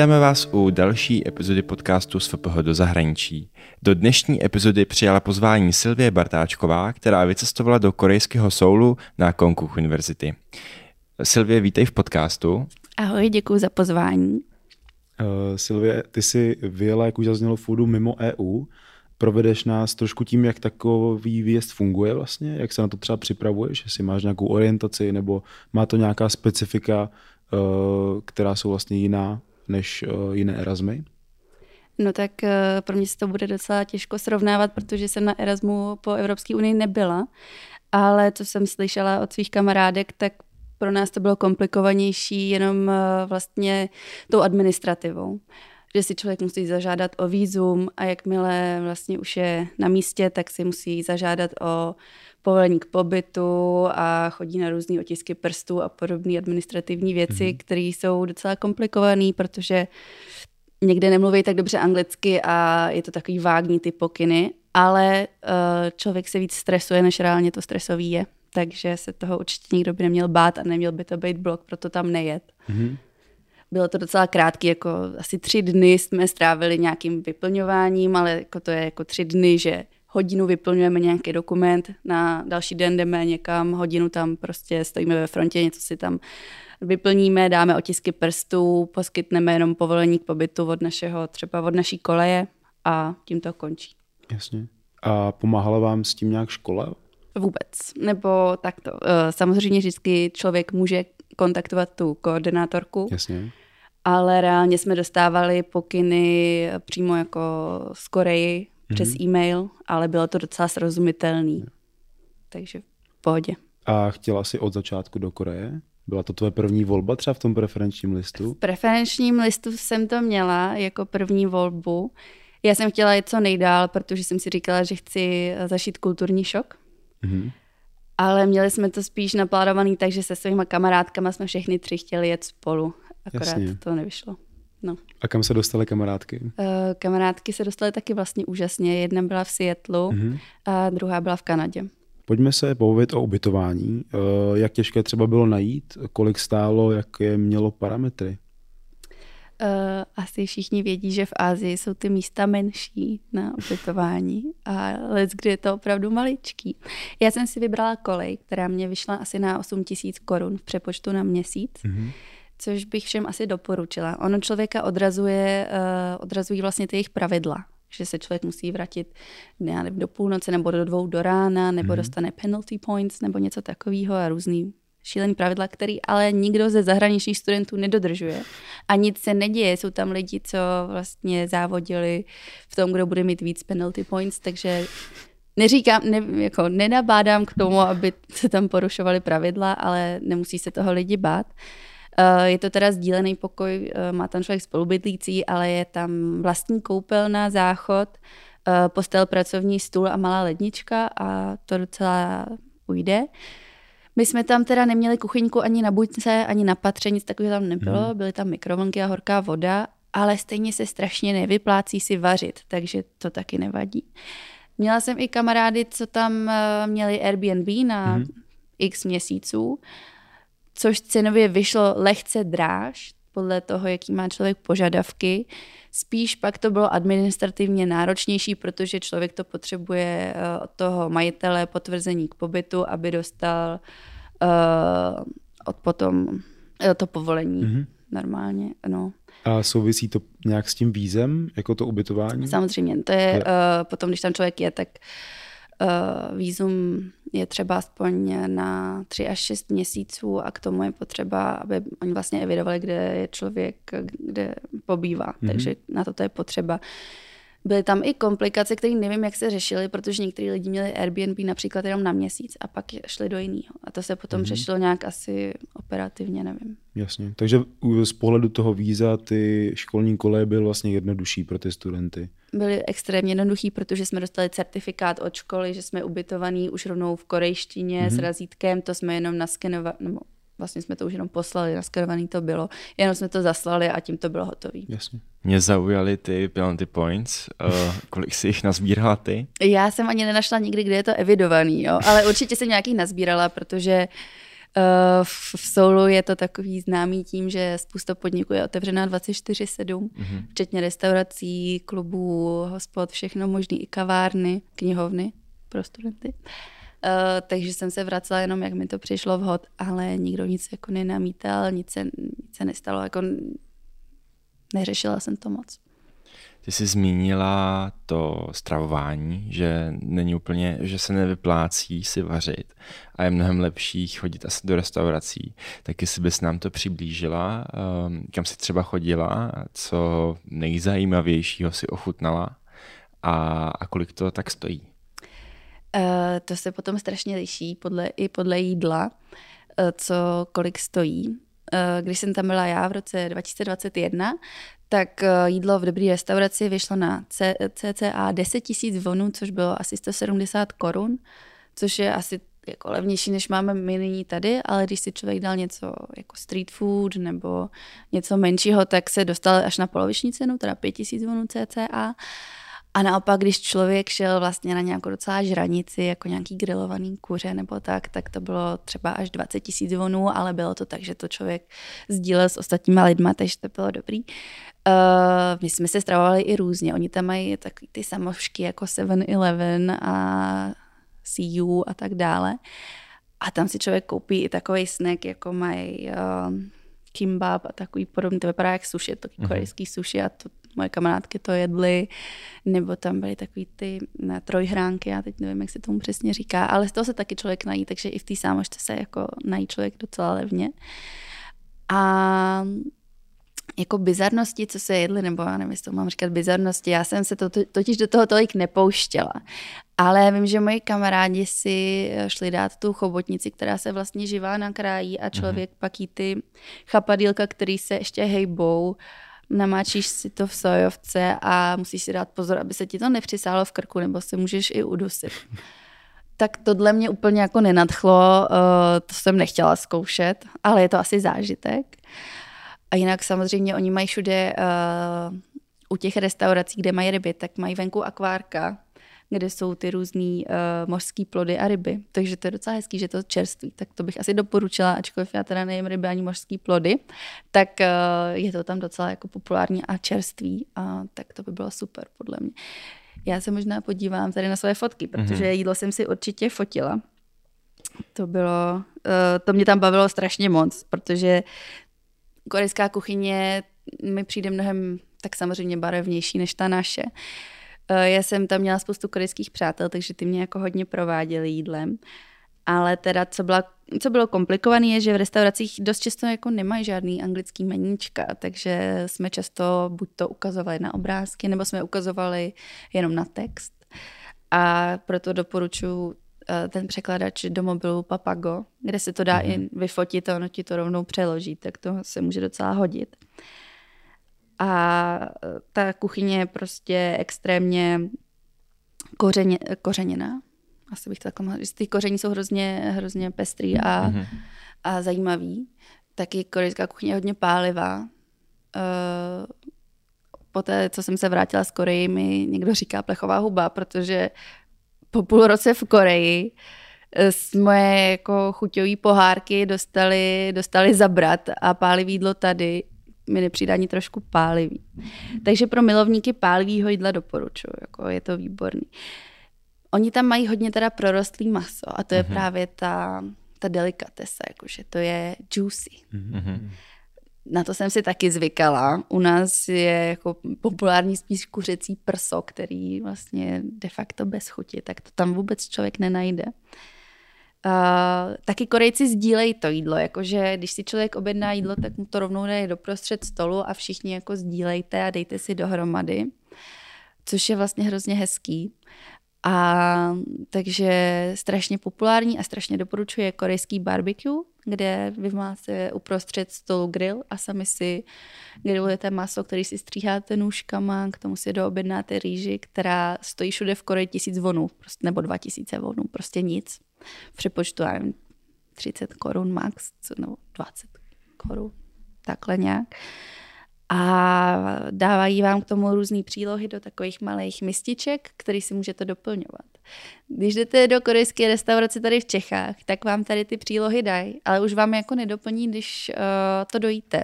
Vítáme vás u další epizody podcastu z FPH do zahraničí. Do dnešní epizody přijala pozvání Silvie Bartáčková, která vycestovala do korejského Soulu na Konkuk University. Silvie, vítej v podcastu. Ahoj, děkuji za pozvání. Uh, Silvie, ty jsi vyjela, jak už zaznělo, foodu mimo EU. Provedeš nás trošku tím, jak takový výjezd funguje vlastně, jak se na to třeba připravuješ, jestli máš nějakou orientaci nebo má to nějaká specifika, uh, která jsou vlastně jiná než uh, jiné Erasmy? No tak uh, pro mě se to bude docela těžko srovnávat, protože jsem na Erasmu po Evropské unii nebyla, ale co jsem slyšela od svých kamarádek, tak pro nás to bylo komplikovanější jenom uh, vlastně tou administrativou že si člověk musí zažádat o výzum a jakmile vlastně už je na místě, tak si musí zažádat o povolení k pobytu a chodí na různé otisky prstů a podobné administrativní věci, mm-hmm. které jsou docela komplikované, protože někde nemluví tak dobře anglicky a je to takový vágní ty pokyny, ale uh, člověk se víc stresuje, než reálně to stresový je. Takže se toho určitě nikdo by neměl bát a neměl by to být blok, proto tam nejet. Mm-hmm. Bylo to docela krátký, jako asi tři dny jsme strávili nějakým vyplňováním, ale jako to je jako tři dny, že hodinu vyplňujeme nějaký dokument, na další den jdeme někam, hodinu tam prostě stojíme ve frontě, něco si tam vyplníme, dáme otisky prstů, poskytneme jenom povolení k pobytu od našeho, třeba od naší koleje a tím to končí. Jasně. A pomáhala vám s tím nějak škola? Vůbec. Nebo takto. Eh, samozřejmě vždycky člověk může kontaktovat tu koordinátorku. Jasně. Ale reálně jsme dostávali pokyny přímo jako z Koreji mm-hmm. přes e-mail, ale bylo to docela srozumitelný. Takže v pohodě. A chtěla si od začátku do Koreje? Byla to tvoje první volba třeba v tom preferenčním listu? V preferenčním listu jsem to měla jako první volbu. Já jsem chtěla jít co nejdál, protože jsem si říkala, že chci zašít kulturní šok. Mm-hmm ale měli jsme to spíš naplánovaný tak, že se svýma kamarádkama jsme všechny tři chtěli jet spolu. Akorát Jasně. to nevyšlo. No. A kam se dostaly kamarádky? Uh, kamarádky se dostaly taky vlastně úžasně. Jedna byla v Seattlu uh-huh. a druhá byla v Kanadě. Pojďme se povědět o ubytování. Uh, jak těžké třeba bylo najít? Kolik stálo? Jaké mělo parametry? Uh, asi všichni vědí, že v Ázii jsou ty místa menší na ubytování, ale kdy je to opravdu maličký. Já jsem si vybrala kolej, která mě vyšla asi na 8 tisíc korun v přepočtu na měsíc. Mm-hmm což bych všem asi doporučila. Ono člověka odrazuje, uh, odrazují vlastně ty jejich pravidla, že se člověk musí vrátit já nevím, do půlnoci nebo do dvou do rána, nebo mm-hmm. dostane penalty points nebo něco takového a různý šílený pravidla, který ale nikdo ze zahraničních studentů nedodržuje. A nic se neděje. Jsou tam lidi, co vlastně závodili v tom, kdo bude mít víc penalty points, takže neříkám, ne, jako nenabádám k tomu, aby se tam porušovaly pravidla, ale nemusí se toho lidi bát. Eh, je to teda sdílený pokoj, eh, má tam člověk spolubydlící, ale je tam vlastní koupelna, záchod, eh, postel, pracovní stůl a malá lednička a to docela ujde. My jsme tam teda neměli kuchyňku ani na buďce, ani na patře, nic takového tam nebylo. Hmm. Byly tam mikrovlnky a horká voda, ale stejně se strašně nevyplácí si vařit, takže to taky nevadí. Měla jsem i kamarády, co tam eh, měli Airbnb na hmm. x měsíců, což cenově vyšlo lehce dráž, podle toho, jaký má člověk požadavky. Spíš pak to bylo administrativně náročnější, protože člověk to potřebuje eh, od toho majitele potvrzení k pobytu, aby dostal uh, od potom uh, to povolení mm-hmm. normálně. No. A souvisí to nějak s tím vízem, jako to ubytování? Samozřejmě, to je, uh, potom, když tam člověk je, tak uh, vízum je třeba aspoň na 3 až 6 měsíců a k tomu je potřeba, aby oni vlastně evidovali, kde je člověk, kde pobývá. Mm-hmm. Takže na to to je potřeba. Byly tam i komplikace, které nevím, jak se řešily, protože někteří lidi měli Airbnb například jenom na měsíc a pak šli do jiného. A to se potom mm-hmm. řešilo nějak asi operativně, nevím. Jasně. Takže z pohledu toho víza ty školní koleje byl vlastně jednodušší pro ty studenty. Byly extrémně jednoduchý, protože jsme dostali certifikát od školy, že jsme ubytovaní už rovnou v korejštině mm-hmm. s razítkem, to jsme jenom naskenovali, nebo vlastně jsme to už jenom poslali, naskenovaný to bylo, jenom jsme to zaslali a tím to bylo hotové. Jasně. Mě zaujaly ty penalty points. Uh, kolik jsi jich nazbírala ty? Já jsem ani nenašla nikdy, kde je to evidovaný, jo? ale určitě jsem nějaký nazbírala, protože v, v Soulu je to takový známý tím, že spousta podniků je otevřená 24-7, mm-hmm. včetně restaurací, klubů, hospod, všechno možné, i kavárny, knihovny pro studenty. Uh, takže jsem se vracela jenom, jak mi to přišlo vhod, ale nikdo nic jako nenamítal, nic se, nic se nestalo, jako neřešila jsem to moc. Ty jsi zmínila to stravování, že není úplně, že se nevyplácí si vařit a je mnohem lepší chodit asi do restaurací. Tak jestli bys nám to přiblížila, um, kam jsi třeba chodila, co nejzajímavějšího si ochutnala a, a kolik to tak stojí? Uh, to se potom strašně liší podle, i podle jídla, uh, co kolik stojí. Uh, když jsem tam byla já v roce 2021, tak jídlo v dobré restauraci vyšlo na cca 10 tisíc vonů, což bylo asi 170 korun, což je asi jako levnější, než máme my nyní tady, ale když si člověk dal něco jako street food nebo něco menšího, tak se dostal až na poloviční cenu, teda 5 tisíc vonů cca. A naopak, když člověk šel vlastně na nějakou docela žranici, jako nějaký grilovaný kuře nebo tak, tak to bylo třeba až 20 tisíc vonů, ale bylo to tak, že to člověk sdílel s ostatníma lidma, takže to bylo dobrý. Uh, my jsme se stravovali i různě. Oni tam mají takový ty samošky jako 7-Eleven a CU a tak dále. A tam si člověk koupí i takový snack, jako mají uh, kimbab a takový podobný. To vypadá jak sushi, to mm-hmm. korejský sushi a to moje kamarádky to jedly, nebo tam byly takový ty ne, trojhránky, já teď nevím, jak se tomu přesně říká, ale z toho se taky člověk nají, takže i v té sámošce se jako nají člověk docela levně. A jako bizarnosti, co se jedly, nebo já nevím, jestli to mám říkat bizarnosti, já jsem se to, totiž do toho tolik nepouštěla. Ale vím, že moji kamarádi si šli dát tu chobotnici, která se vlastně živá na kraji a člověk mm-hmm. pak jí ty chapadílka, který se ještě hejbou, namáčíš si to v sojovce a musíš si dát pozor, aby se ti to nepřisálo v krku, nebo se můžeš i udusit. Tak tohle mě úplně jako nenadchlo, eh, to jsem nechtěla zkoušet, ale je to asi zážitek. A jinak samozřejmě oni mají všude uh, u těch restaurací, kde mají ryby, tak mají venku akvárka, kde jsou ty různé uh, mořské plody a ryby. Takže to je docela hezký, že to čerství. Tak to bych asi doporučila, ačkoliv já teda nejím ryby ani mořské plody, tak uh, je to tam docela jako populární a čerství. A tak to by bylo super, podle mě. Já se možná podívám tady na své fotky, protože mm-hmm. jídlo jsem si určitě fotila. To bylo, uh, to mě tam bavilo strašně moc, protože korejská kuchyně mi přijde mnohem tak samozřejmě barevnější než ta naše. Eh, já jsem tam měla spoustu korejských přátel, takže ty mě jako hodně prováděli jídlem. Ale teda, co, byla, co bylo komplikované, je, že v restauracích dost často jako nemají žádný anglický meníčka, takže jsme často buď to ukazovali na obrázky, nebo jsme ukazovali jenom na text. A proto doporučuji eh, ten překladač do mobilu Papago, kde se to dá mm-hmm. i vyfotit a ono ti to rovnou přeloží, tak to se může docela hodit. A ta kuchyně je prostě extrémně kořeně, kořeněná. Asi bych to takhle mohla Ty koření jsou hrozně, hrozně pestrý a, mm-hmm. a zajímavý. Taky korejská kuchyně je hodně pálivá. Uh, poté, co jsem se vrátila z Koreji, mi někdo říká plechová huba, protože po půl roce v Koreji z moje jako chuťové pohárky dostali, dostali zabrat a pálivý jídlo tady mi nepřijde ani trošku pálivý. Takže pro milovníky pálivého jídla doporučuji, jako je to výborný. Oni tam mají hodně teda prorostlý maso a to je mm-hmm. právě ta, ta delikatesa, jakože to je juicy. Mm-hmm. Na to jsem si taky zvykala. U nás je jako populární spíš kuřecí prso, který vlastně de facto bez chuti, tak to tam vůbec člověk nenajde. Uh, Uh, taky Korejci sdílejí to jídlo, jakože když si člověk objedná jídlo, tak mu to rovnou dají doprostřed stolu a všichni jako sdílejte a dejte si dohromady, což je vlastně hrozně hezký. A takže strašně populární a strašně doporučuje korejský barbecue, kde vy máte uprostřed stolu grill a sami si grillujete maso, který si stříháte nůžkama, k tomu si doobjednáte rýži, která stojí všude v Koreji tisíc vonů, prostě, nebo dva tisíce vonů, prostě nic v přepočtu, já nevím, 30 korun max, nebo 20 korun, takhle nějak. a dávají vám k tomu různé přílohy do takových malých mističek, které si můžete doplňovat. Když jdete do korejské restaurace tady v Čechách, tak vám tady ty přílohy dají, ale už vám jako nedoplní, když uh, to dojíte.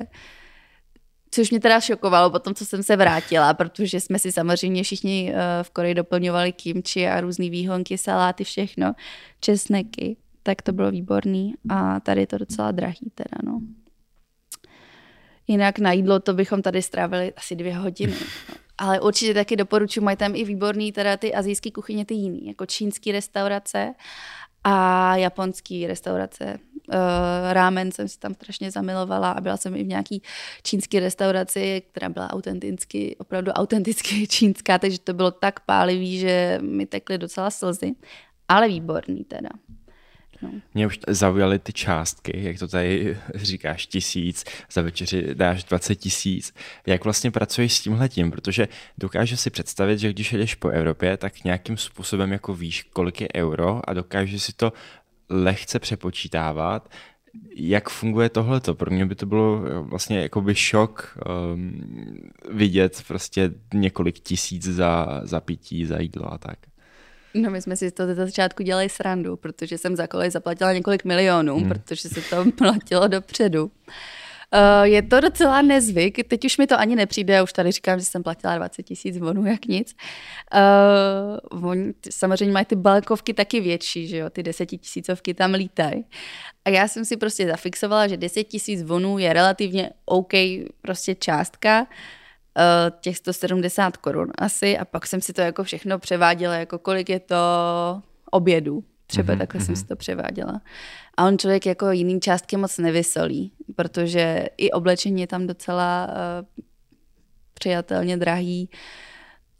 Což mě teda šokovalo po tom, co jsem se vrátila, protože jsme si samozřejmě všichni uh, v Koreji doplňovali kimči a různé výhonky, saláty, všechno, česneky. Tak to bylo výborný a tady je to docela drahý teda, no. Jinak na jídlo to bychom tady strávili asi dvě hodiny. No. Ale určitě taky doporučuji, mají tam i výborný teda ty azijské kuchyně, ty jiný, jako čínský restaurace a japonský restaurace. Uh, rámen jsem si tam strašně zamilovala a byla jsem i v nějaký čínský restauraci, která byla autenticky, opravdu autenticky čínská, takže to bylo tak pálivý, že mi tekly docela slzy, ale výborný teda. No. Mě už zaujaly ty částky, jak to tady říkáš, tisíc, za večeři dáš 20 tisíc. Jak vlastně pracuješ s tímhletím? Protože dokážu si představit, že když jedeš po Evropě, tak nějakým způsobem jako víš, kolik je euro a dokážeš si to lehce přepočítávat. Jak funguje tohleto? Pro mě by to bylo vlastně jakoby šok um, vidět prostě několik tisíc za, za pití, za jídlo a tak. No my jsme si to ze začátku dělali srandu, protože jsem za kolej zaplatila několik milionů, hmm. protože se to platilo dopředu. Uh, je to docela nezvyk, teď už mi to ani nepřijde, já už tady říkám, že jsem platila 20 tisíc vonů, jak nic. Uh, on, samozřejmě mají ty balkovky taky větší, že jo, ty desetitisícovky tam lítají. A já jsem si prostě zafixovala, že 10 tisíc vonů je relativně OK prostě částka, Eh, těch 170 korun asi a pak jsem si to jako všechno převáděla, jako kolik je to obědů. Třeba mm-hmm. takhle jsem mhm. si to převáděla. A on člověk jako jiný částky moc nevysolí, protože i oblečení je tam docela uh, přijatelně drahý.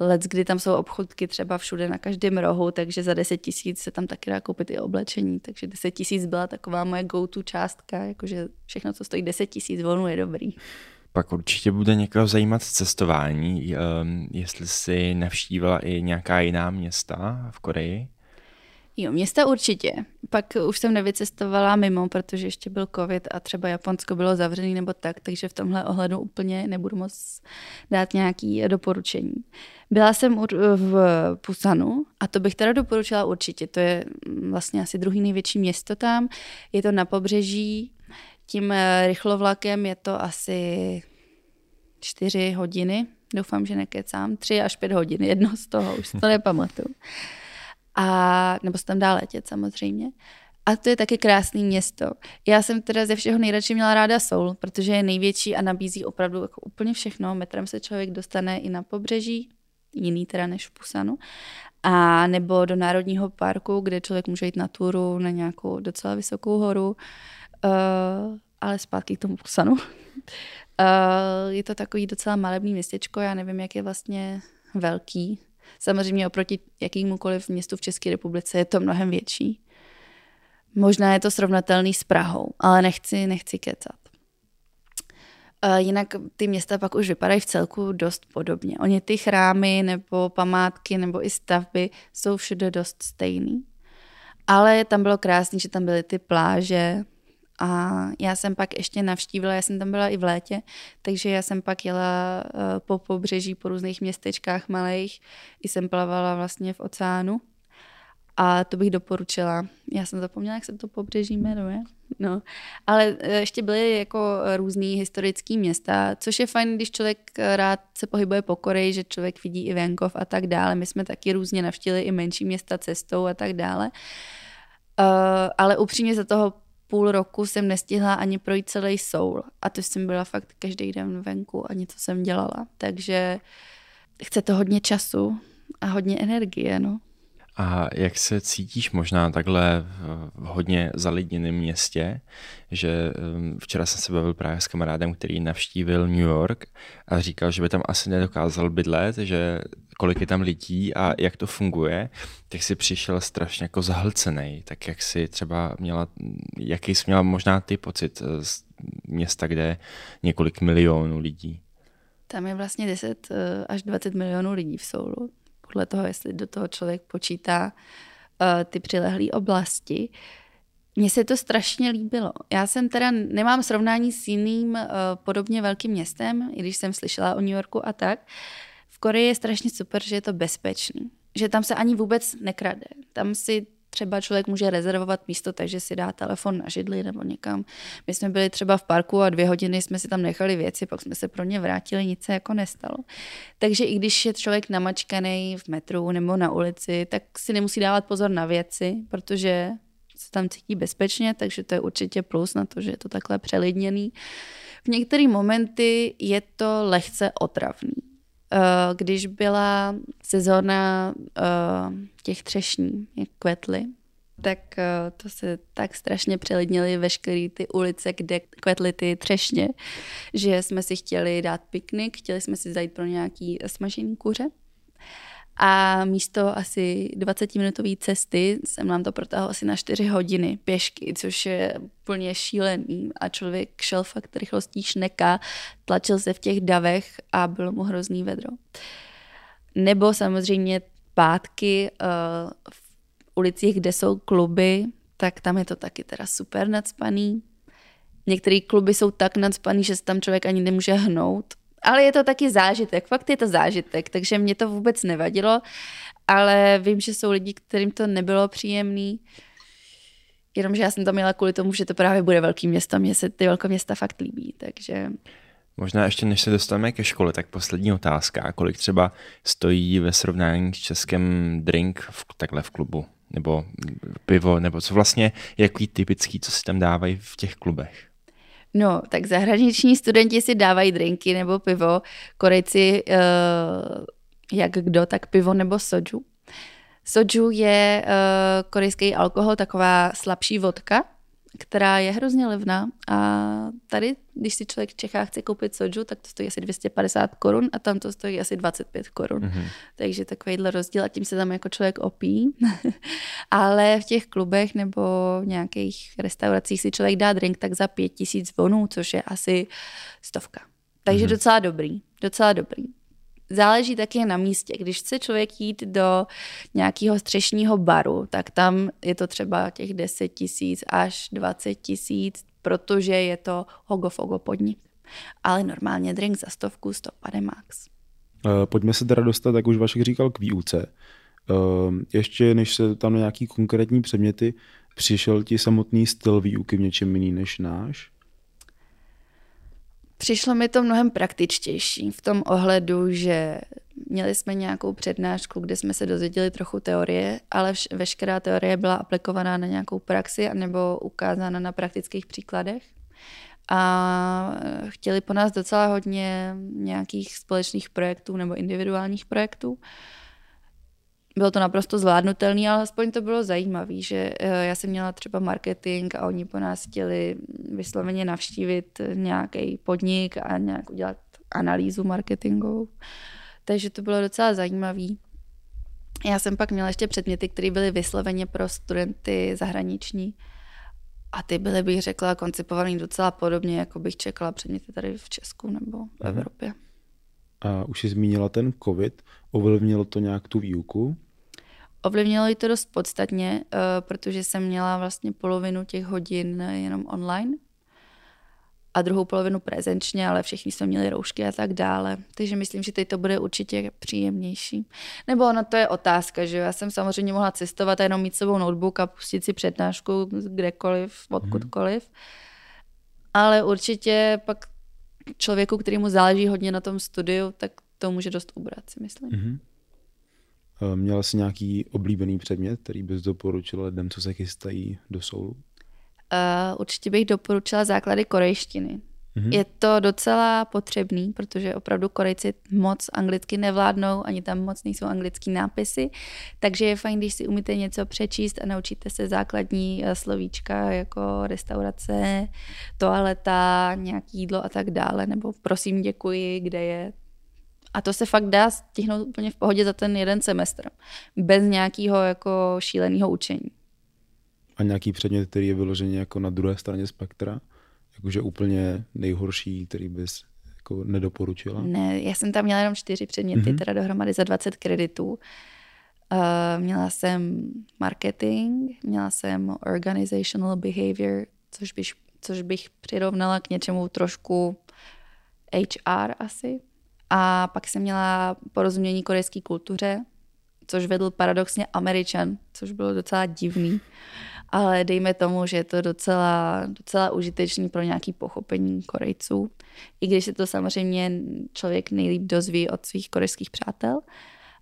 Let, kdy tam jsou obchodky třeba všude na každém rohu, takže za 10 tisíc se tam taky dá koupit i oblečení. Takže 10 tisíc byla taková moje go-to částka, jakože všechno, co stojí 10 tisíc volnu, je dobrý. Pak určitě bude někoho zajímat cestování, ehm, jestli si navštívila i nějaká jiná města v Koreji. Jo, města určitě. Pak už jsem nevycestovala mimo, protože ještě byl covid a třeba Japonsko bylo zavřené nebo tak, takže v tomhle ohledu úplně nebudu moc dát nějaký doporučení. Byla jsem v Pusanu a to bych teda doporučila určitě. To je vlastně asi druhý největší město tam. Je to na pobřeží, tím eh, rychlovlakem je to asi čtyři hodiny, doufám, že nekecám, tři až pět hodin, jedno z toho, už to nepamatuju. A, nebo se tam dá letět samozřejmě. A to je taky krásné město. Já jsem teda ze všeho nejradši měla ráda Soul, protože je největší a nabízí opravdu jako úplně všechno. Metrem se člověk dostane i na pobřeží, jiný teda než v Pusanu. A nebo do Národního parku, kde člověk může jít na turu na nějakou docela vysokou horu. Uh, ale zpátky k tomu Pusanu. uh, je to takový docela malebný městečko, já nevím, jak je vlastně velký. Samozřejmě oproti jakýmukoliv městu v České republice je to mnohem větší. Možná je to srovnatelný s Prahou, ale nechci, nechci kecat. Uh, jinak ty města pak už vypadají v celku dost podobně. Oni ty chrámy nebo památky nebo i stavby jsou všude dost stejný. Ale tam bylo krásné, že tam byly ty pláže, a já jsem pak ještě navštívila, já jsem tam byla i v létě, takže já jsem pak jela eh, po pobřeží, po různých městečkách malých, i jsem plavala vlastně v oceánu. A to bych doporučila. Já jsem zapomněla, jak se to pobřeží jmenuje. No, ale eh, ještě byly jako různý historický města, což je fajn, když člověk rád se pohybuje po Koreji, že člověk vidí i venkov a tak dále. My jsme taky různě navštívili i menší města cestou a tak dále. Uh, ale upřímně za toho půl roku jsem nestihla ani projít celý soul. A to jsem byla fakt každý den venku a něco jsem dělala. Takže chce to hodně času a hodně energie, no. A jak se cítíš možná takhle v hodně zalidněném městě, že um, včera jsem se bavil právě s kamarádem, který navštívil New York a říkal, že by tam asi nedokázal bydlet, že kolik je tam lidí a jak to funguje, tak si přišel strašně jako zahlcený. Tak jak si třeba měla, jaký jsi měla možná ty pocit z města, kde je několik milionů lidí? Tam je vlastně 10 eh, až 20 milionů lidí v Soulu podle toho, jestli do toho člověk počítá uh, ty přilehlé oblasti. Mně se to strašně líbilo. Já jsem teda, nemám srovnání s jiným uh, podobně velkým městem, i když jsem slyšela o New Yorku a tak. V Koreji je strašně super, že je to bezpečný. Že tam se ani vůbec nekrade. Tam si třeba člověk může rezervovat místo, takže si dá telefon na židli nebo někam. My jsme byli třeba v parku a dvě hodiny jsme si tam nechali věci, pak jsme se pro ně vrátili, nic se jako nestalo. Takže i když je člověk namačkaný v metru nebo na ulici, tak si nemusí dávat pozor na věci, protože se tam cítí bezpečně, takže to je určitě plus na to, že je to takhle přelidněný. V některé momenty je to lehce otravný. Eh, když byla sezóna eh, těch třešní, jak kvetly, tak eh, to se tak strašně přelidnily veškeré ty ulice, kde kvetly ty třešně, že jsme si chtěli dát piknik, chtěli jsme si zajít pro nějaký smažený kuře. A místo asi 20-minutové cesty jsem nám to protáhl asi na 4 hodiny pěšky, což je úplně šílený. A člověk šel fakt rychlostí šneka, tlačil se v těch davech a bylo mu hrozný vedro. Nebo samozřejmě pátky uh, v ulicích, kde jsou kluby, tak tam je to taky teda super nadspaný. Některé kluby jsou tak nadspaný, že se tam člověk ani nemůže hnout ale je to taky zážitek, fakt je to zážitek, takže mě to vůbec nevadilo, ale vím, že jsou lidi, kterým to nebylo příjemný, jenomže já jsem tam měla kvůli tomu, že to právě bude velký město, mně se ty velké města fakt líbí, takže... Možná ještě než se dostaneme ke škole, tak poslední otázka. Kolik třeba stojí ve srovnání s Českem drink v, takhle v klubu? Nebo pivo? Nebo co vlastně, jaký typický, co si tam dávají v těch klubech? No, tak zahraniční studenti si dávají drinky nebo pivo, Korejci uh, jak kdo, tak pivo nebo soju. Soju je uh, korejský alkohol, taková slabší vodka, která je hrozně levná a tady, když si člověk v Čechách chce koupit soju, tak to stojí asi 250 korun a tam to stojí asi 25 korun. Mm-hmm. Takže takovýhle rozdíl a tím se tam jako člověk opí. Ale v těch klubech nebo v nějakých restauracích si člověk dá drink tak za 5000 vonů, což je asi stovka. Takže mm-hmm. docela dobrý, docela dobrý. Záleží taky na místě. Když chce člověk jít do nějakého střešního baru, tak tam je to třeba těch 10 tisíc až 20 tisíc, protože je to hogofogo podnik. Ale normálně drink za stovku, stopade max. Eh, pojďme se teda dostat, jak už Vašek říkal, k výuce. Eh, ještě než se tam na nějaký konkrétní předměty, přišel ti samotný styl výuky v něčem jiný než náš? Přišlo mi to mnohem praktičtější v tom ohledu, že měli jsme nějakou přednášku, kde jsme se dozvěděli trochu teorie, ale veškerá teorie byla aplikovaná na nějakou praxi nebo ukázána na praktických příkladech. A chtěli po nás docela hodně nějakých společných projektů nebo individuálních projektů bylo to naprosto zvládnutelné, ale aspoň to bylo zajímavé, že eh, já jsem měla třeba marketing a oni po nás chtěli vysloveně navštívit nějaký podnik a nějak udělat analýzu marketingovou. Takže to bylo docela zajímavé. Já jsem pak měla ještě předměty, které byly vysloveně pro studenty zahraniční. A ty byly, bych řekla, koncipované docela podobně, jako bych čekala předměty tady v Česku nebo v Evropě. A už jsi zmínila ten COVID, ovlivnilo to nějak tu výuku? Ovlivnilo ji to dost podstatně, uh, protože jsem měla vlastně polovinu těch hodin jenom online a druhou polovinu prezenčně, ale všichni jsme měli roušky a tak dále. Takže myslím, že teď to bude určitě příjemnější. Nebo ono to je otázka, že já jsem samozřejmě mohla cestovat a jenom mít sebou notebook a pustit si přednášku kdekoliv, odkudkoliv. Ale určitě pak člověku, kterýmu záleží hodně na tom studiu, tak to může dost ubrat, si myslím. Mm-hmm. Eh, měla jsi nějaký oblíbený předmět, který bys doporučila lidem, co se chystají do soulu? Uh, určitě bych doporučila základy korejštiny. Mm-hmm. Je to docela potřebný, protože opravdu Korejci moc anglicky nevládnou, ani tam moc nejsou anglický nápisy, takže je fajn, když si umíte něco přečíst a naučíte se základní eh, slovíčka jako restaurace, toaleta, nějaký jídlo a tak dále, nebo prosím děkuji, kde je, a to se fakt dá stihnout úplně v pohodě za ten jeden semestr. Bez nějakého jako šíleného učení. A nějaký předmět, který je vyloženě jako na druhé straně spektra? Jakože úplně nejhorší, který bys jako nedoporučila? Ne, já jsem tam měla jenom čtyři předměty, mm-hmm. teda dohromady za 20 kreditů. Uh, měla jsem marketing, měla jsem organizational behavior, což bych, což bych přirovnala k něčemu trošku HR asi. A pak jsem měla porozumění korejské kultuře, což vedl paradoxně Američan, což bylo docela divný. Ale dejme tomu, že je to docela, docela užitečný pro nějaké pochopení Korejců. I když se to samozřejmě člověk nejlíp dozví od svých korejských přátel.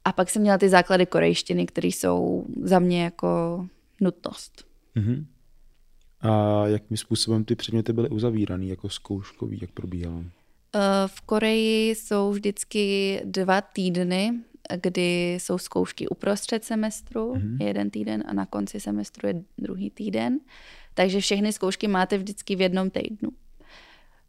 A pak jsem měla ty základy korejštiny, které jsou za mě jako nutnost. Mm-hmm. A jakým způsobem ty předměty byly uzavírané jako zkouškový, jak probíhalo? Eh, v Koreji jsou vždycky dva týdny, kdy jsou zkoušky uprostřed semestru, mm-hmm. jeden týden a na konci semestru je druhý týden. Takže všechny zkoušky máte vždycky v jednom týdnu.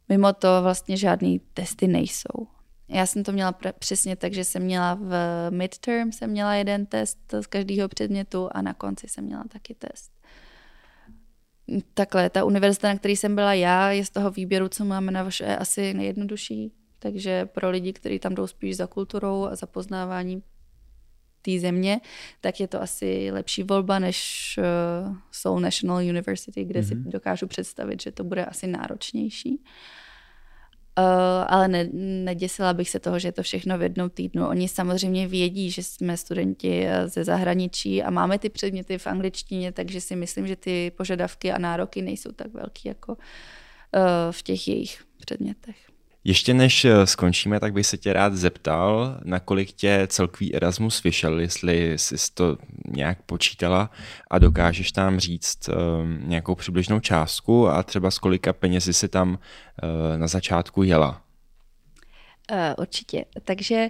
Mimo to vlastně žádný testy nejsou. Já jsem to měla přesně tak, že jsem měla v midterm jsem měla jeden test z každého předmětu a na konci jsem měla taky test. Takhle, ta univerzita, na který jsem byla já, je z toho výběru, co máme na vaše, asi nejjednodušší. Takže pro lidi, kteří tam jdou spíš za kulturou a za poznávání té země, tak je to asi lepší volba, než uh, Seoul National University, kde mm-hmm. si mhm. dokážu představit, že to bude asi náročnější. Uh, ale ne, neděsila bych se toho, že je to všechno v jednom týdnu. Oni samozřejmě vědí, že jsme studenti eh, ze zahraničí a máme ty předměty v angličtině, takže si myslím, že ty požadavky a nároky nejsou tak velký jako uh, v těch jejich předmětech. Ještě než eh, skončíme, tak bych se tě rád zeptal, nakolik tě celkový Erasmus vyšel, jestli jsi to nějak počítala a dokážeš tam říct um, nějakou přibližnou částku a třeba z kolika penězi si tam uh, na začátku jela. Určitě. Takže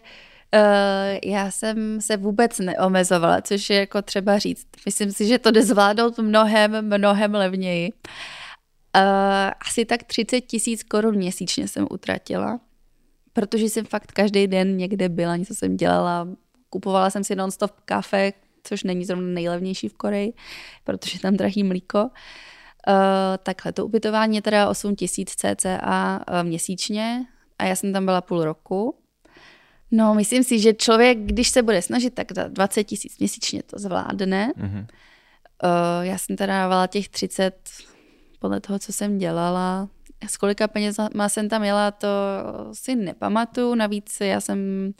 já jsem se vůbec neomezovala, což je jako třeba říct. Myslím si, že to jde zvládnout mnohem, mnohem levněji. Uh, asi tak 30 tisíc korun měsíčně jsem utratila, protože jsem fakt každý den někde byla, něco jsem dělala. Kupovala jsem si non-stop kafe, což není zrovna nejlevnější v Koreji, protože tam drahý mlíko. Uh, takhle, to ubytování je teda 8 tisíc cca uh, měsíčně a já jsem tam byla půl roku. No, myslím si, že člověk, když se bude snažit, tak za 20 tisíc měsíčně to zvládne. Mm-hmm. Uh, já jsem teda dávala těch 30 podle toho, co jsem dělala. S kolika peněz má jsem tam jela, to si nepamatuju. Navíc já jsem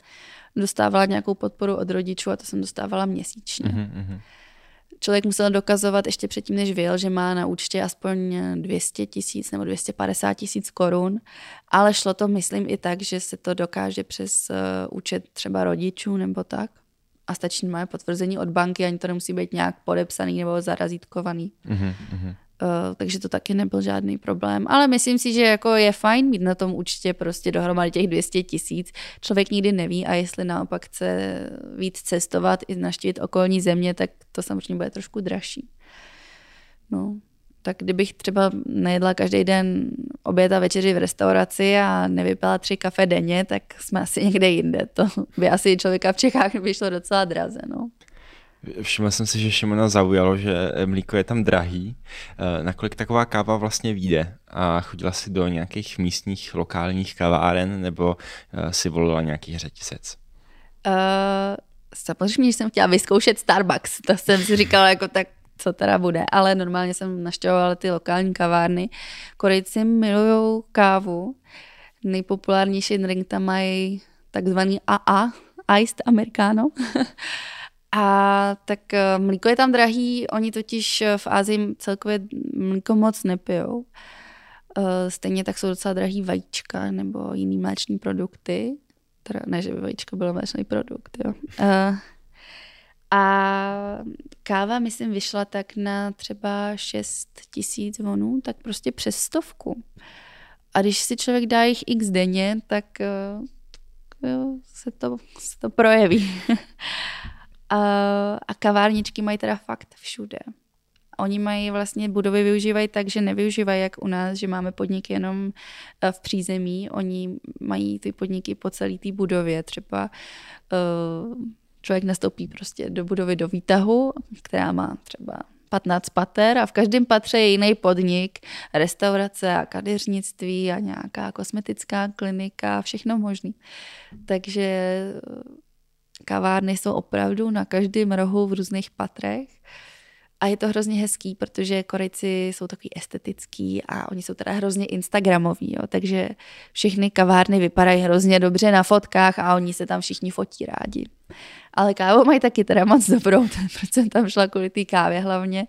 dostávala nějakou podporu od rodičů a to jsem dostávala měsíčně. Mm-hmm. Člověk musel dokazovat ještě předtím, než vyjel, že má na účtě aspoň 200 tisíc nebo 250 tisíc korun, ale šlo to, myslím, i tak, že se to dokáže přes uh, účet třeba rodičů nebo tak. A stačí moje potvrzení od banky, ani to nemusí být nějak podepsaný nebo zarazítkovaný. Mm-hmm. Uh, takže to taky nebyl žádný problém. Ale myslím si, že jako je fajn mít na tom účtě prostě dohromady těch 200 tisíc. Člověk nikdy neví a jestli naopak chce víc cestovat i naštívit okolní země, tak to samozřejmě bude trošku dražší. No, tak kdybych třeba nejedla každý den oběd a večeři v restauraci a nevypila tři kafe denně, tak jsme asi někde jinde. To by asi člověka v Čechách vyšlo docela draze. No. Všiml jsem si, že Šimona zaujalo, že mlíko je tam drahý. Eh, nakolik taková káva vlastně vyjde? A chodila si do nějakých místních lokálních kaváren nebo eh, si volila nějaký řetisec? Uh, samozřejmě, že jsem chtěla vyzkoušet Starbucks. To jsem si říkala, jako tak co teda bude, ale normálně jsem naštěvovala ty lokální kavárny. Korejci milují kávu. Nejpopulárnější drink tam mají takzvaný AA, Iced Americano. A tak eh, mlíko je tam drahý, oni totiž eh, v Ázii celkově mlíko moc nepijou. Eh, stejně tak jsou docela drahý vajíčka nebo jiný mléční produkty. Teda ne, že by vajíčka bylo mléčný produkt, jo. A káva, myslím, vyšla tak na třeba 6 tisíc vonů, tak prostě přes stovku. A když si člověk dá jich x denně, tak jo, se, to, se to projeví. A, a kavárničky mají teda fakt všude. Oni mají vlastně budovy využívají tak, že nevyužívají jak u nás, že máme podniky jenom eh, v přízemí. Oni mají ty podniky po celé té budově. Třeba uh, člověk nastoupí prostě do budovy do výtahu, která má třeba 15 pater a v každém patře je jiný podnik, restaurace a kadeřnictví a nějaká kosmetická klinika, všechno možný. Takže kavárny jsou opravdu na každém rohu v různých patrech. A je to hrozně hezký, protože Korejci jsou takový estetický a oni jsou teda hrozně instagramoví, jo, takže všechny kavárny vypadají hrozně dobře na fotkách a oni se tam všichni fotí rádi. Ale kávu mají taky teda moc dobrou, proč jsem tam šla kvůli té kávě hlavně.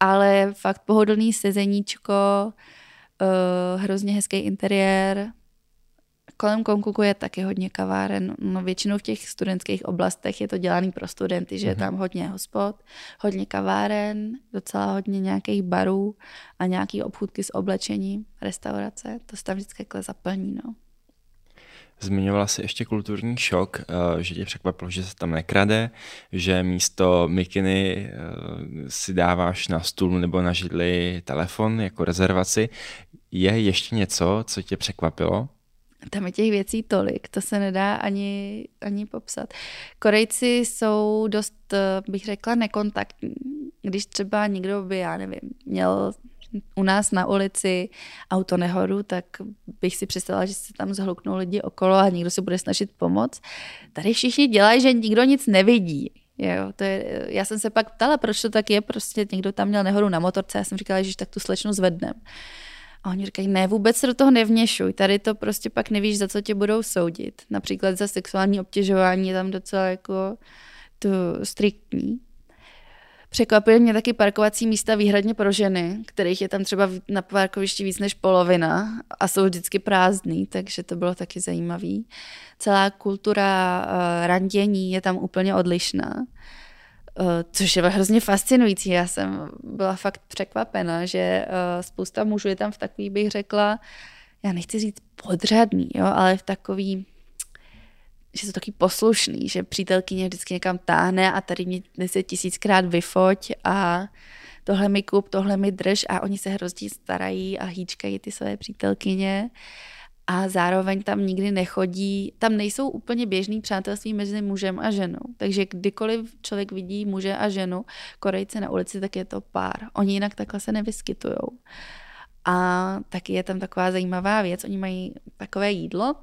Ale fakt pohodlný sezeníčko, uh, hrozně hezký interiér, kolem Konkuku je taky hodně kaváren. No, většinou v těch studentských oblastech je to dělaný pro studenty, že je mhm. tam hodně hospod, hodně kaváren, docela hodně nějakých barů a nějaký obchůdky s oblečením, restaurace. To se tam vždycky takhle zaplní. No. Zmiňovala si ještě kulturní šok, eh, že tě překvapilo, že se tam nekrade, že místo mikiny eh, si dáváš na stůl nebo na židli telefon jako rezervaci. Je ještě něco, co tě překvapilo? Tam je těch věcí tolik, to se nedá ani, ani popsat. Korejci jsou dost, eh, bych řekla, nekontaktní. Když třeba někdo by, já nevím, měl u nás na ulici auto nehodu, tak bych si představila, že se tam zhluknou lidi okolo a někdo se bude snažit pomoct. Tady všichni dělají, že nikdo nic nevidí. Jo, to je, já jsem se pak ptala, proč to tak je, prostě někdo tam měl nehodu na motorce, já jsem říkala, že tak tu slečnu zvednem. A oni říkají, ne, vůbec se do toho nevněšuj, tady to prostě pak nevíš, za co tě budou soudit. Například za sexuální obtěžování je tam docela jako to striktní. Překvapuje mě taky parkovací místa výhradně pro ženy, kterých je tam třeba na parkovišti víc než polovina a jsou vždycky prázdný, takže to bylo taky zajímavé. Celá kultura uh, randění je tam úplně odlišná. Eh, což je hrozně fascinující. Já jsem byla fakt překvapena, že eh, spousta mužů je tam v takový, bych řekla, já nechci říct podřadný, jo, ale v takový, že jsou taky poslušný, že přítelkyně vždycky někam táhne a tady mě deset tisíckrát vyfoť a tohle mi kup, tohle mi drž a oni se hrozně starají a hýčkají ty své přítelkyně a zároveň tam nikdy nechodí, tam nejsou úplně běžný přátelství mezi mužem a ženou. Takže kdykoliv člověk vidí muže a ženu, Korejce na ulici, tak je to pár. Oni jinak takhle se nevyskytují. A taky je tam taková zajímavá věc, oni mají takové jídlo,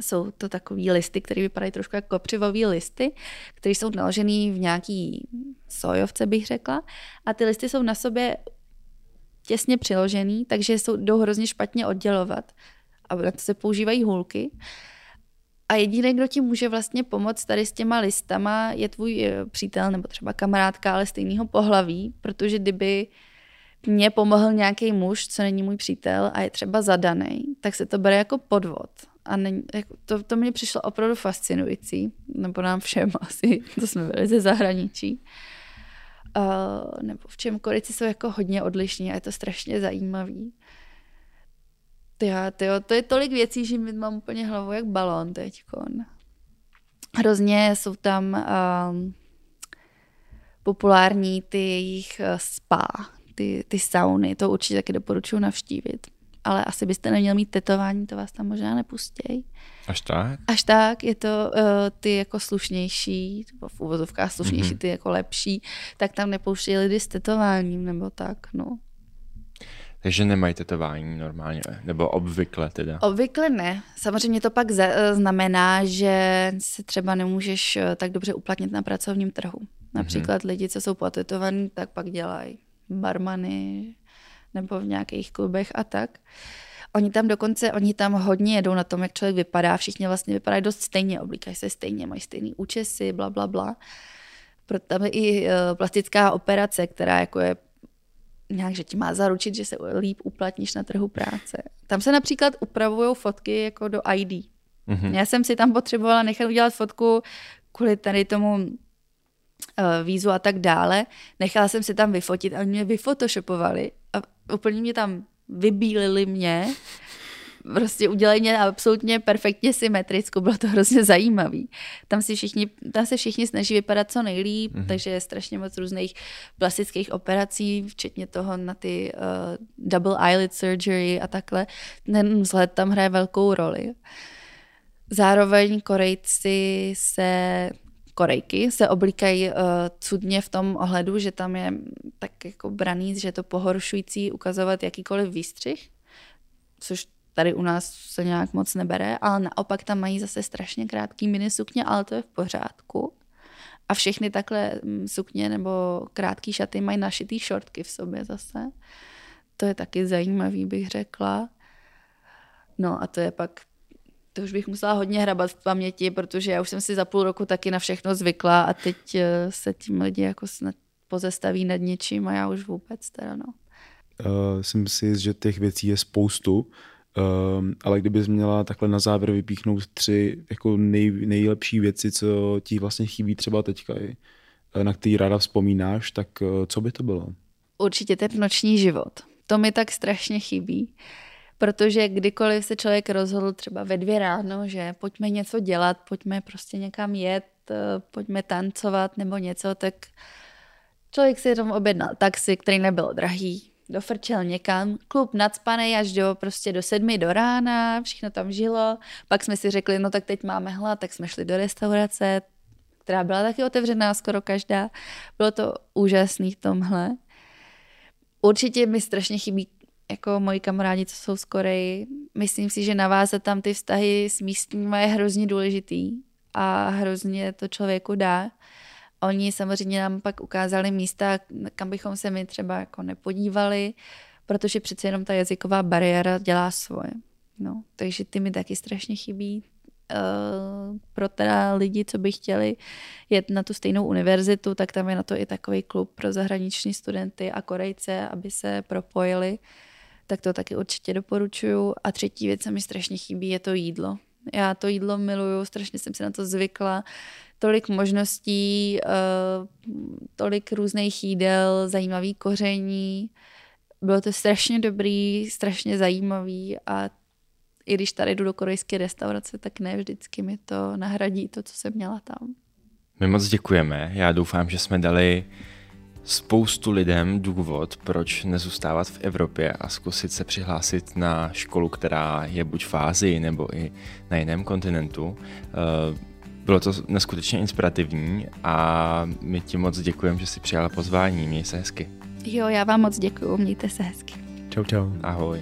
jsou to takové listy, které vypadají trošku jako kopřivové listy, které jsou naložené v nějaký sojovce, bych řekla. A ty listy jsou na sobě těsně přiložený, takže jsou, jdou hrozně špatně oddělovat a na to se používají hůlky. A jediný, kdo ti může vlastně pomoct tady s těma listama, je tvůj eh, přítel nebo třeba kamarádka, ale stejného pohlaví, protože kdyby mě pomohl nějaký muž, co není můj přítel a je třeba zadaný, tak se to bere jako podvod. A ne, jako, to, to mě přišlo opravdu fascinující, nebo nám všem asi, to jsme byli ze zahraničí. Uh, nebo v čem Korejci jsou jako hodně odlišní a je to strašně zajímavý. Tyjo, tyjo, to je tolik věcí, že mi mám úplně hlavu jak balón teď. Hrozně jsou tam um, populární ty jejich uh, spa, ty, ty sauny, to určitě taky doporučuji navštívit. Ale asi byste neměl mít tetování, to vás tam možná nepustěj. Až tak? Až tak, je to uh, ty jako slušnější, v uvozovkách slušnější, mm-hmm. ty jako lepší, tak tam nepouštějí lidi s tetováním nebo tak, no. Takže nemají tetování normálně, nebo obvykle teda? Obvykle ne. Samozřejmě to pak znamená, že se třeba nemůžeš eh, tak dobře uplatnit na pracovním trhu. Například mm-hmm. lidi, co jsou potetovaní, tak pak dělají barmany nebo v nějakých klubech a tak. Oni tam dokonce, oni tam hodně jedou na tom, jak člověk vypadá. Všichni vlastně vypadají dost stejně, oblíkají se stejně, mají stejný účesy, bla, bla, bla. Proto tam je i eh, plastická operace, která jako je nějak, že ti má zaručit, že se líp uplatníš na trhu práce. Tam se například upravují fotky jako do ID. Mm-hmm. Já jsem si tam potřebovala nechat udělat fotku kvůli tady tomu uh, vízu a tak dále. Nechala jsem si tam vyfotit a oni mě vyfotoshopovali a úplně mě tam vybílili mě prostě udělají mě absolutně perfektně symetrickou, bylo to hrozně zajímavý. Tam, si všichni, tam se všichni snaží vypadat co nejlíp, mm-hmm. takže je strašně moc různých plastických operací, včetně toho na ty uh, double eyelid surgery a takhle. Ten vzhled tam hraje velkou roli. Zároveň Korejci se Korejky se oblíkají uh, cudně v tom ohledu, že tam je tak jako braný, že je to pohoršující ukazovat jakýkoliv výstřih, což tady u nás se nějak moc nebere, ale naopak tam mají zase strašně krátký minisukně, ale to je v pořádku. A všechny takhle mm, sukně nebo krátké šaty mají našitý šortky v sobě zase. To je taky zajímavý, bych řekla. No a to je pak, to už bych musela hodně hrabat v paměti, protože já už jsem si za půl roku taky na všechno zvykla a teď eh, se tím lidi jako snad pozestaví nad něčím a já už vůbec teda no. Uh, jsem si že těch věcí je spoustu, Um, ale kdybys měla takhle na závěr vypíchnout tři jako nej, nejlepší věci, co ti vlastně chybí třeba teďka, eh, na který ráda vzpomínáš, tak uh, co by to bylo? Určitě ten noční život. To mi tak strašně chybí. Protože kdykoliv se člověk rozhodl třeba ve dvě ráno, že pojďme něco dělat, pojďme prostě někam jet, eh, pojďme tancovat nebo něco, tak člověk si tam objednal taxi, který nebyl drahý, dofrčel někam, klub nadspaný až do, prostě do sedmi do rána, všechno tam žilo, pak jsme si řekli, no tak teď máme hlad, tak jsme šli do restaurace, která byla taky otevřená skoro každá. Bylo to úžasný v tomhle. Určitě mi strašně chybí jako moji kamarádi, co jsou z Koreji. Myslím si, že navázat tam ty vztahy s místními je hrozně důležitý a hrozně to člověku dá. Oni samozřejmě nám pak ukázali místa, kam bychom se my třeba jako nepodívali, protože přece jenom ta jazyková bariéra dělá svoje. No, takže ty mi taky strašně chybí. Uh, pro teda lidi, co by chtěli jet na tu stejnou univerzitu, tak tam je na to i takový klub pro zahraniční studenty a Korejce, aby se propojili. Tak to taky určitě doporučuju. A třetí věc, co mi strašně chybí, je to jídlo. Já to jídlo miluju, strašně jsem si na to zvykla tolik možností, eh, tolik různých jídel, zajímavý koření. Bylo to strašně dobrý, strašně zajímavý a i když tady jdu do korejské restaurace, tak ne vždycky mi to nahradí to, co jsem měla tam. My moc děkujeme. Já doufám, že jsme dali spoustu lidem důvod, proč nezůstávat v Evropě a zkusit se přihlásit na školu, která je buď v Ázii nebo i na jiném kontinentu. Bylo to neskutečně inspirativní a my ti moc děkujeme, že jsi přijala pozvání. Měj se hezky. Jo, já vám moc děkuju, mějte se hezky. Čau, čau. Ahoj.